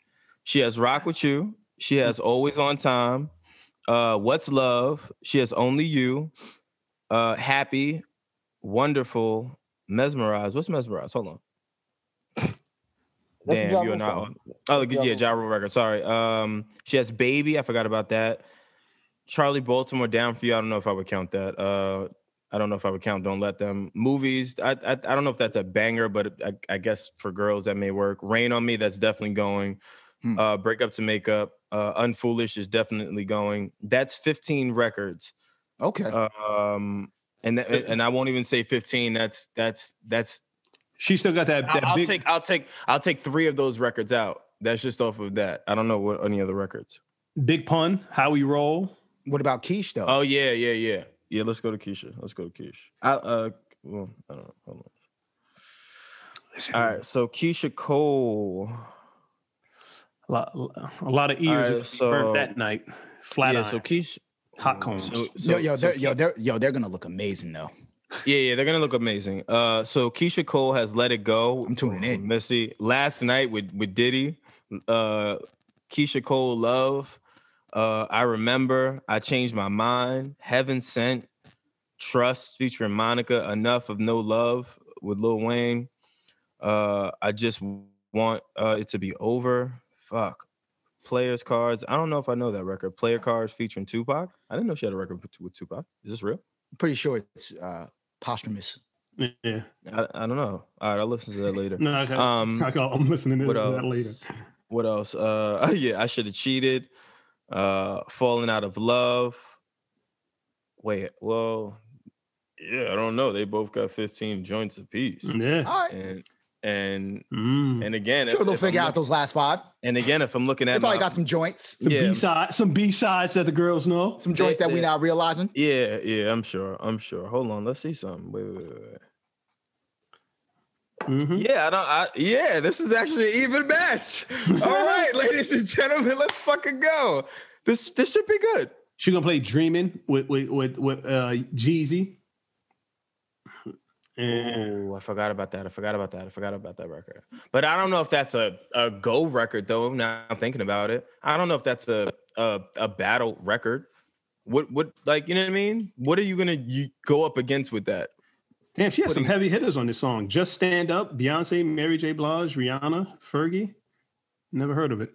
She has rock with you. She has always on time. Uh, what's love? She has only you. Uh, happy, wonderful, mesmerized. What's mesmerized? Hold on. Damn, Ja you are not. song. Oh, That's yeah. Ja Rule record. Sorry. Um, she has baby. I forgot about that. Charli Baltimore down for you. I don't know if I would count that. Uh, I don't know if I would count. Don't let them movies. I I, I don't know if that's a banger, but I, I guess for girls that may work. Rain on me. That's definitely going. Hmm. Uh, break up to make up. Uh, unfoolish is definitely going. That's 15 records. Okay. Um, and th- and I won't even say 15. That's that's that's She still got that. that I'll, I'll big, take I'll take I'll take three of those records out. That's just off of that. I don't know what any other records. Big Pun, How We Roll. What about Keish though? Oh yeah, yeah, yeah, yeah. Let's go to Keyshia. Let's go to Keish. I uh, well, I don't know. Hold on. All right, so Keyshia Cole. A lot, a lot of ears All right, were so- burnt that night. Flat yeah, irons, so Keyshia. hot cones. So, so, yo, yo, so they're, yo, they're yo, they're gonna look amazing though. Yeah, yeah, they're gonna look amazing. Uh, so Keyshia Cole has "Let It Go." I'm tuning in. from Missy last night with with Diddy. Uh, Keyshia Cole "Love." Uh, I remember. I changed my mind. Heaven sent. Trust featuring Monica. Enough of no love with Lil Wayne. Uh, I just want uh, it to be over. Fuck. Players cards. I don't know if I know that record. Player cards featuring Tupac. I didn't know she had a record with, with Tupac. Is this real? Pretty sure it's uh posthumous. Yeah. I, I don't know. All right, I'll listen to that later. No, okay. Um, I got- I'm listening to that later. What else? Uh, yeah, I should have cheated. Uh, falling out of love. Wait, well, yeah, I don't know. They both got 15 joints apiece, Yeah. All right, and and Mm. and again, sure if- they'll if I'm figure out look- those last five. And again, if I'm looking They at probably my, got some joints, Some yeah. B side, some B sides that the girls know. some joints that we they- not realizing. yeah, yeah, I'm sure, I'm sure. Hold on, let's see something. Wait, wait, wait, wait. Mhm. Yeah, I don't. I, yeah, this is actually an even match. All right, ladies and gentlemen, let's fucking go. This this should be good. She gonna play "Dreaming" with with with, with uh, Jeezy. Oh, I forgot about that. I forgot about that. I forgot about that record. But I don't know if that's a, a go record though. Now I'm thinking about it. I don't know if that's a a, a battle record. What what like you know what I mean? What are you gonna you go up against with that? damn, she has What some you- heavy hitters on this song. Just Stand Up, Beyonce, Mary J. Blige, Rihanna, Fergie. Never heard of it.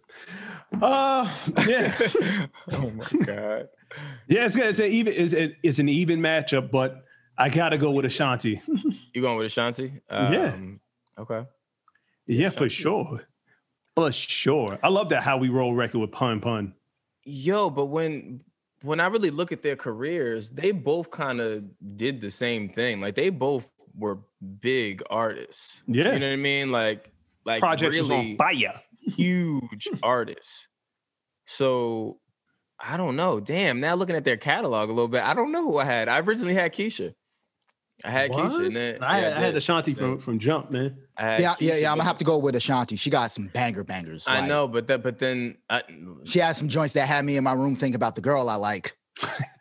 Uh yeah. oh my god. yeah, it's, it's an even it's, a- it's an even matchup, but I gotta go with Ashanti. You going with Ashanti? Yeah. Um, Okay. Yeah, for sure. For sure. I love that how we roll record with pun pun. Yo, but when when I really look at their careers, they both kind of did the same thing. Like they both were big artists. Yeah. You know what I mean? Like like Project really fire. huge artists. So I don't know. Damn, now looking at their catalog a little bit, I don't know who I had. I originally had Keyshia. I had Keyshia. What? And then, I, yeah, had, I had. Ashanti from, from Jump, man. I had Yeah, yeah, yeah. I'm gonna have to go with Ashanti. She got some banger bangers. I like, know, but that, but then I, She had some joints that had me in my room thinking about the girl I like.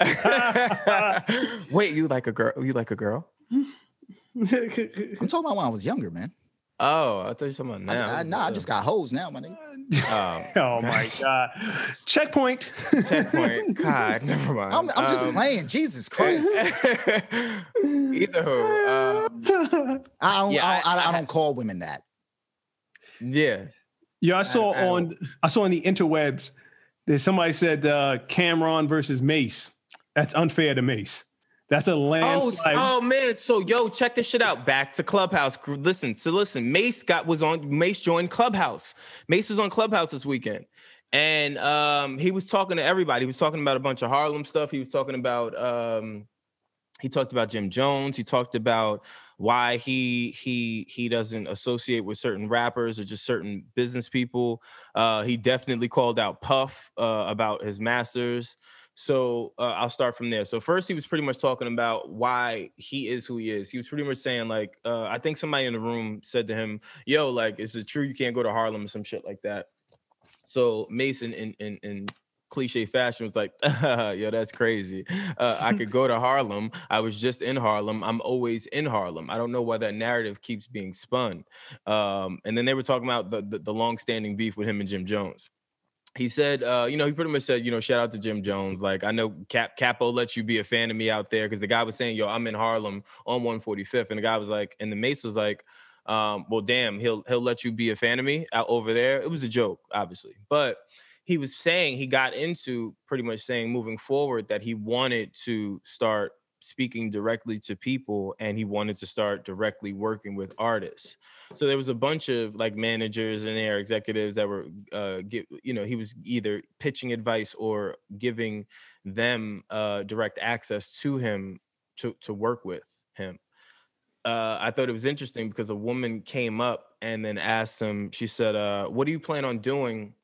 Wait, you like a girl? You like a girl? I'm talking about when I was younger, man. Oh, I thought you were talking about I, now. I, nah, I just got hoes now, my nigga. Oh, oh my God. Checkpoint. checkpoint. God, never mind. I'm, I'm just Um, playing. Jesus Christ. Either who. Uh, I don't, Yeah, I, don't, I- I, I I- don't call women that. yeah. Yeah, I saw I on I saw on the interwebs that somebody said uh, Cam'ron versus Mase. That's unfair to Mase. That's a Oh, landslide. oh man! So yo, check this shit out. Back to Clubhouse. Listen, so listen. Mase got was on. Mase joined Clubhouse. Mase was on Clubhouse this weekend, and um, he was talking to everybody. He was talking about a bunch of Harlem stuff. He was talking about. Um, he talked about Jim Jones. He talked about why he he he doesn't associate with certain rappers or just certain business people. Uh, he definitely called out Puff uh, about his masters. So uh, I'll start from there. So first, he was pretty much talking about why he is who he is. He was pretty much saying like, uh, I think somebody in the room said to him, "Yo, like, is it true you can't go to Harlem or some shit like that?" So Mason in in, in cliche fashion was like, "Yo, that's crazy. Uh, I could go to Harlem. I was just in Harlem. I'm always in Harlem. I don't know why that narrative keeps being spun." Um, and then they were talking about the, the the long-standing beef with him and Jim Jones he said, uh, you know, he pretty much said, you know, shout out to Jim Jones. Like, I know Cap Capo lets you be a fan of me out there because the guy was saying, yo, I'm in Harlem on 145th, and the guy was like, and the Mase was like, um, well, damn, he'll he'll let you be a fan of me out over there. It was a joke, obviously, but he was saying he got into pretty much saying moving forward that he wanted to start speaking directly to people and he wanted to start directly working with artists so there was a bunch of like managers and their executives that were uh get, you know he was either pitching advice or giving them uh direct access to him to to work with him uh, I thought it was interesting because a woman came up and then asked him. She said, uh, "What do you plan on doing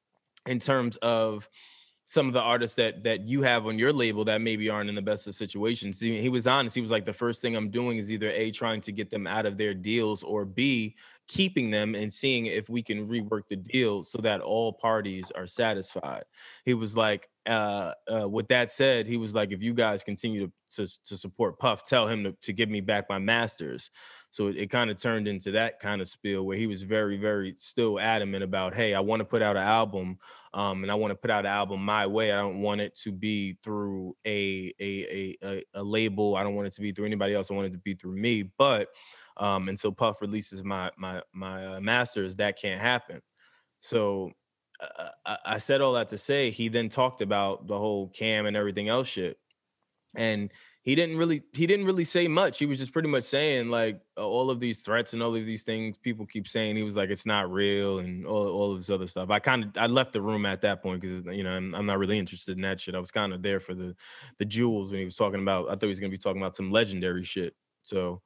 in terms of?" Some of the artists that that you have on your label that maybe aren't in the best of situations. He, was honest. He was like, the first thing I'm doing is either a trying to get them out of their deals, or b keeping them and seeing if we can rework the deal so that all parties are satisfied. He was like, uh, uh, with that said, he was like, if you guys continue to to, to support Puff, tell him to, to give me back my masters. So it, it kind of turned into that kind of spiel where he was very, very still adamant about, hey, I want to put out an album, um, and I want to put out an album my way. I don't want it to be through a a a, a label. I don't want it to be through anybody else. I want it to be through me. But um, until Puff releases my my my uh, masters, that can't happen. So uh, I, I said all that to say he then talked about the whole cam and everything else shit, and he didn't really he didn't really say much. He was just pretty much saying like all of these threats and all of these things people keep saying. He was like it's not real and all, all of this other stuff. I kind of I left the room at that point because you know I'm, I'm, not really interested in that shit. I was kind of there for the the jewels when he was talking about. I thought he was gonna be talking about some legendary shit. So,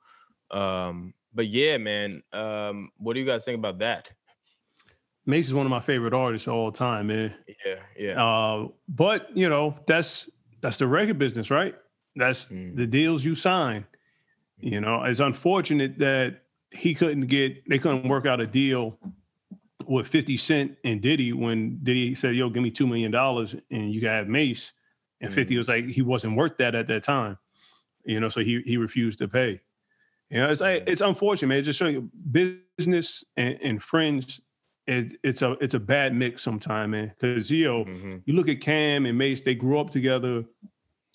um, but yeah, man. Um, what do you guys think about that? Mase is one of my favorite artists of all time, man. Yeah, yeah. Uh, but you know that's that's the record business, right? That's mm. the deals you sign. You know, it's unfortunate that he couldn't get they couldn't work out a deal with 50 Cent and Diddy when Diddy said, Yo, give me two million dollars and you got have Mase. And 50 mm. was like, he wasn't worth that at that time. You know, so he he refused to pay. You know, it's like, it's unfortunate, man. It's just showing you business and, and friends. It, it's a it's a bad mix sometimes, man. Because you know, mm-hmm. you look at Cam and Mase, they grew up together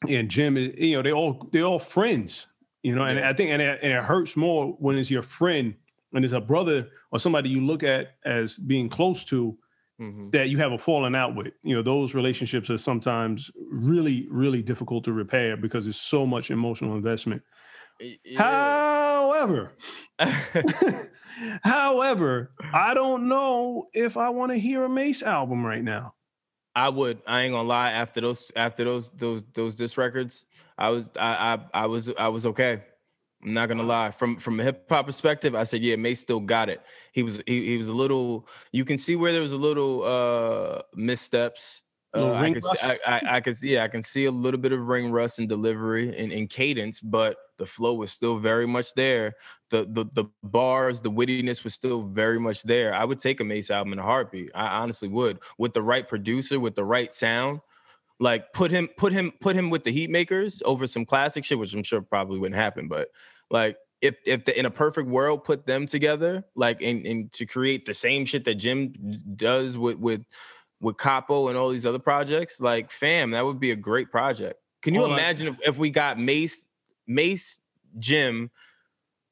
and Jim, you know, they all they all friends, you know, and I think and it, and it hurts more when it's your friend and it's a brother or somebody you look at as being close to mm-hmm. that you have a falling out with. You know, those relationships are sometimes really, really difficult to repair because there's so much emotional investment. Yeah. However, however, I don't know if I want to hear a Mase album right now. I would. I ain't gonna lie. After those, after those, those, those disc records, I was, I, I, I was, I was okay. I'm not gonna lie. From from a hip hop perspective, I said, yeah, May still got it. He was, he, he was a little. You can see where there was a little uh missteps uh, I could, see, I, I, I, could, yeah, I can see a little bit of ring rust in delivery and, and cadence, but the flow was still very much there. The, the the bars, the wittiness was still very much there. I would take a Mase album in a heartbeat. I honestly would, with the right producer, with the right sound. Like put him, put him, put him with the heat makers over some classic shit, which I'm sure probably wouldn't happen. But like if if the, in a perfect world put them together, like and, and to create the same shit that Jim does with with with Capo and all these other projects, like fam, that would be a great project. Can you imagine if, if we got Mase, Mase, Jim,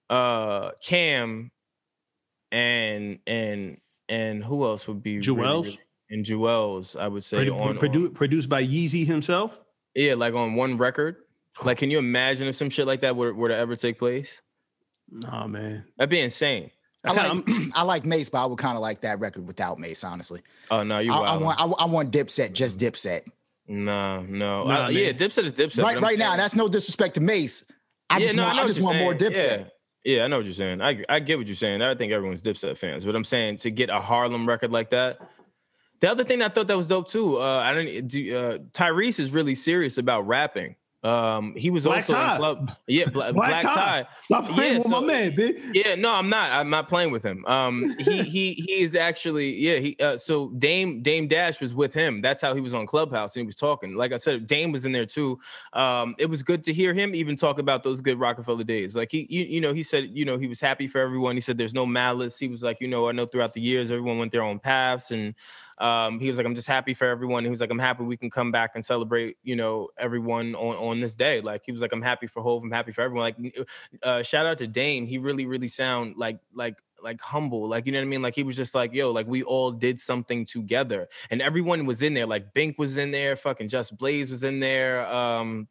uh, Cam, and and and who else would be Juelz? Really, and Juelz, I would say Produ- on, produ- on, produced by Yeezy himself. Yeah, like on one record. Like, can you imagine if some shit like that were, were to ever take place? Nah, man, that'd be insane. I like I like Mase, but I would kind of like that record without Mase, honestly. Oh no, you. I, I, want I, I, want Dipset, just Dipset. No, no, nah, yeah, Dipset is Dipset. Right, right now, that's no disrespect to Mase. I yeah, just no, want, I, I just want saying. more Dipset. Yeah. Yeah, I know what you're saying. I I get what you're saying. I think everyone's Dipset fans, but I'm saying to get a Harlem record like that. The other thing I thought that was dope too. Uh, I don't. Do, uh, Tyrese is really serious about rapping. Um, he was Black also tie. in club. Yeah, Black, Black, Black tie. tie. Stop playing yeah, so, man. Yeah, no, I'm not. I'm not playing with him. Um, he he he is actually yeah. He uh, so Dame Dame Dash was with him. That's how he was on Clubhouse and he was talking. Like I said, Dame was in there too. Um, it was good to hear him even talk about those good Rockefeller days. Like he you, you know he said you know he was happy for everyone. He said there's no malice. He was like you know I know throughout the years everyone went their own paths and um, he was like, I'm just happy for everyone. He was like, I'm happy we can come back and celebrate, you know, everyone on, on this day. Like he was like, I'm happy for Hove. I'm happy for everyone. Like uh, shout out to Dame. He really, really sound like like like humble. Like you know what I mean? Like he was just like, yo, like we all did something together. And everyone was in there. Like Bink was in there, fucking Just Blaze was in there. Um,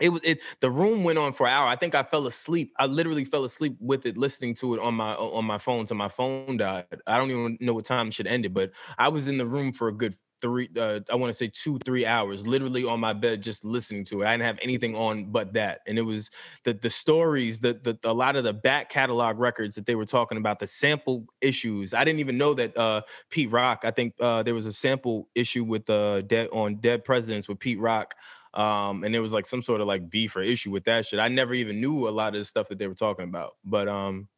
it was it the room went on for an hour i think i fell asleep i literally fell asleep with it listening to it on my on my phone so my phone died i don't even know what time should end it but i was in the room for a good three, uh, I want to say two, three hours, literally on my bed, just listening to it. I didn't have anything on but that, and it was the the stories, the the a lot of the back catalog records that they were talking about, the sample issues. I didn't even know that uh, Pete Rock. I think uh, there was a sample issue with uh, dead on Dead Presidents with Pete Rock. Um, and there was like some sort of like beef or issue with that shit. I never even knew a lot of the stuff that they were talking about, but um,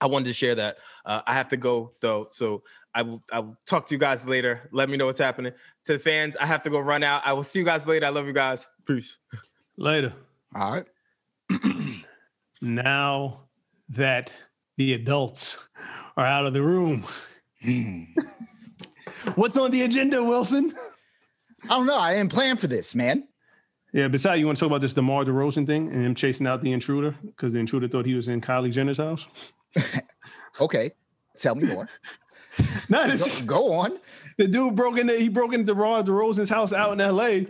I wanted to share that. Uh, I have to go though, so I will I will talk to you guys later. Let me know what's happening. To the fans, I have to go run out. I will see you guys later. I love you guys. Peace. Later. All right. Now that the adults are out of the room, Hmm. what's on the agenda, Wylson? I don't know. I didn't plan for this, man. Yeah, besides, you want to talk about this DeMar DeRozan thing and him chasing out the intruder because the intruder thought he was in Kylie Jenner's house? Okay. Tell me more. No, this Go, is, go on. the dude broke into he broke into DeMar DeRozan's house out in L.A.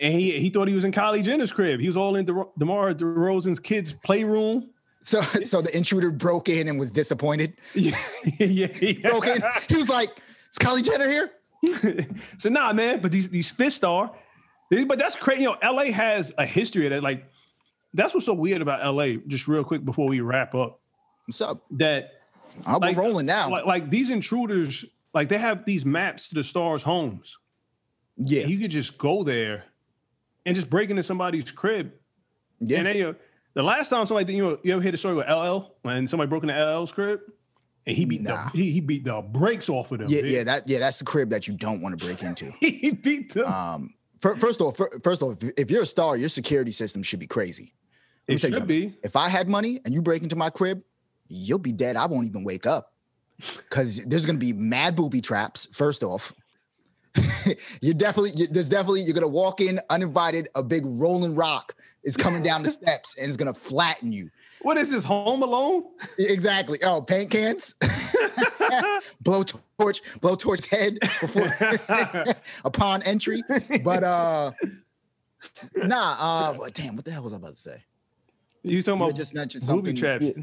and he he thought he was in Kylie Jenner's crib. He was all in De- DeMar DeRozan's kids' playroom. So, so the intruder broke in and was disappointed. Yeah, yeah, yeah. Broke in. He was like, "Is Kylie Jenner here?" so nah, man. But these these fists are, but that's crazy. You know, LA has a history of that. Like, that's what's so weird about LA. Just real quick before we wrap up, What's up? that I'm Like- rolling now. like, like these intruders, like they have these maps to the stars' homes. yeah, You could just go there and just break into somebody's crib. yeah. And they, uh, the last time somebody, you know, you ever hear the story with LL when somebody broke into LL's crib and he beat Nah. the he, he beat the brakes off of them. yeah, dude. yeah, that yeah, that's the crib that you don't want to break into. he beat them. Um, first off, fir- first off, if- you're a star, your security system should be crazy. It should be. If I had money and you break into my crib, you'll be dead. I won't even wake up because there's gonna be mad booby traps. First off, you're definitely you, there's definitely you're gonna walk in uninvited. A big rolling rock is coming down the steps and it's gonna flatten you. What is this? Home Alone? Exactly. Oh, paint cans, blow torch, blow torch head before upon entry. But uh, nah. Uh, what- damn. What the hell was I about to say? You talking You about just mentioned booby something. traps? Yeah.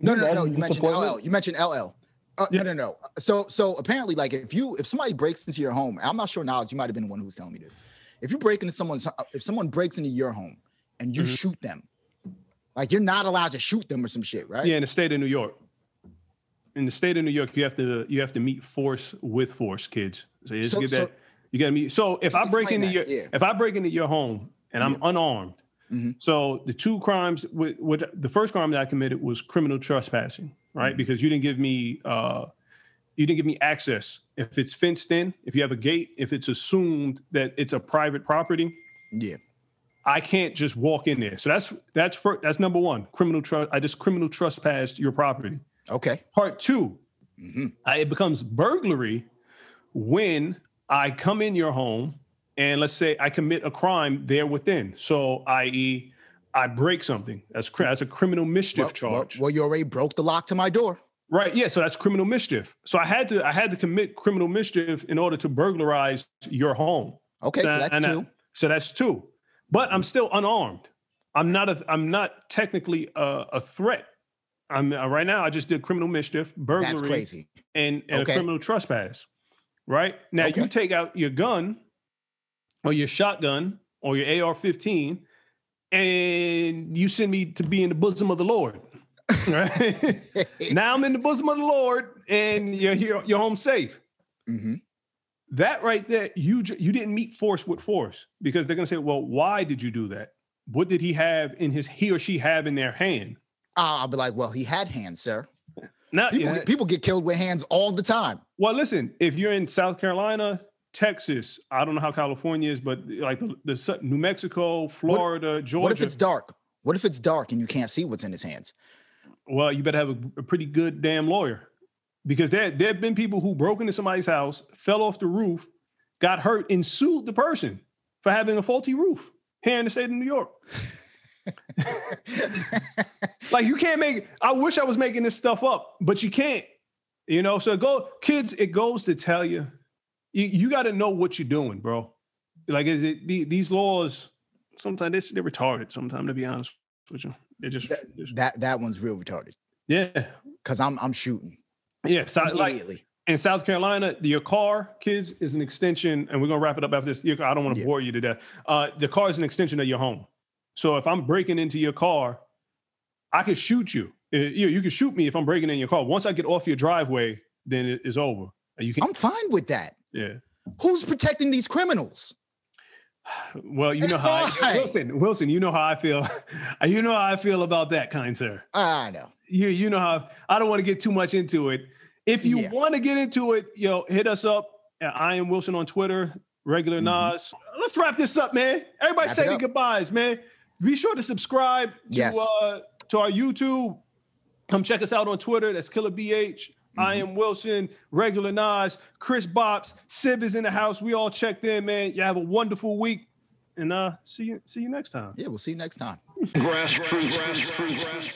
No, no, Imagine no. You mentioned. LL. You mentioned LL. Uh, Yeah. No, no, no. So, so apparently, like, if you if somebody breaks into your home, I'm not sure now. You might have been the one who was telling me this. If you break into someone's, if someone breaks into your home and you Mhm. shoot them, like you're not allowed to shoot them or some shit, right? Yeah, in the state of New York. In the state of New York, you have to you have to meet force with force, kids. So you So- get so- You gotta meet. So if I break into your yeah. if I break into your home and I'm Yeah. unarmed, Mhm. so the two crimes, with, with the first crime that I committed was criminal trespassing, right? Mhm. Because you didn't give me uh, you didn't give me access. If it's fenced in, if you have a gate, if it's assumed that it's a private property, Yeah. I can't just walk in there. So that's that's for that's number one. Criminal trust. I just criminal trespassed your property. Okay. Part two, hmm uh, it becomes burglary when I come in your home and let's say I commit a crime there within. So, i.e., I break something. That's that's a criminal mischief Well, well, charge. well, you already broke the lock to my door. Right. Yeah. So that's criminal mischief. So I had to I had to commit criminal mischief in order to burglarize your home. Okay, so Uh, that's and I- two. so that's two. But I'm still unarmed. I'm not a. I'm not technically a, a threat. I'm uh, right now. I just did criminal mischief, burglary, and, and Okay. a criminal trespass. Right now, you take out your gun, or your shotgun, or your AR-15, and you send me to be in the bosom of the Lord. Right now, I'm in the bosom of the Lord, and you're you're, you're home safe hmm that right there, you you didn't meet force with force because they're gonna say, well, why did you do that? What did he have in his he or she have in their hand? I'll be like, well, he had hands, sir. Not People, yeah. get, people get killed with hands all the time. well, listen, if you're in South Carolina, Texas, I don't know how California is, but like the, the New Mexico, Florida, Georgia. What if it's dark? What if it's dark and you can't see what's in his hands? well, you better have a, a pretty good damn lawyer because there there have been people who broke into somebody's house, fell off the roof, got hurt, and sued the person for having a faulty roof here in the state of New York. Like you can't make. I wish I was making this stuff up, but you can't. You know. So go, kids. It goes to tell you, you, you got to know what you're doing, bro. Like is it the, these laws? Sometimes they're, retarded. Sometimes to be honest with you, they're just, just- that that one's real retarded. yeah, Cause I'm I'm shooting yeah. So, like in South Carolina, your car, kids, is an extension, and we're gonna wrap it up after this. I don't want to Yeah. bore you to death. Uh, the car is an extension of your home. So if I'm breaking into your car, I can shoot you. Uh, You, you can shoot me if I'm breaking in your car. Once I get off your driveway, then it is over. You can, I'm fine with that. yeah. Who's protecting these criminals? Well, you know how I? Wylson, Wylson, you know how I feel. you know how I feel about that, kind sir. I know. You you know how I don't want to get too much into it. If you Yeah. want to get into it, you know, hit us up. at I am Wylson on Twitter, regular Naz. Let's wrap this up, man. Everybody Mm-hmm. Wrap say it their goodbyes, man. Be sure to subscribe to Yes. uh to our YouTube. Come check us out on Twitter. That's Killa BH. I Mm-hmm. am Wylson, regular Naz, Kris Bops, Civ is in the house. We all checked in, man. You have a wonderful week. And uh see you see you next time. Yeah, we'll see you next time. Grass Routes. Grassroots.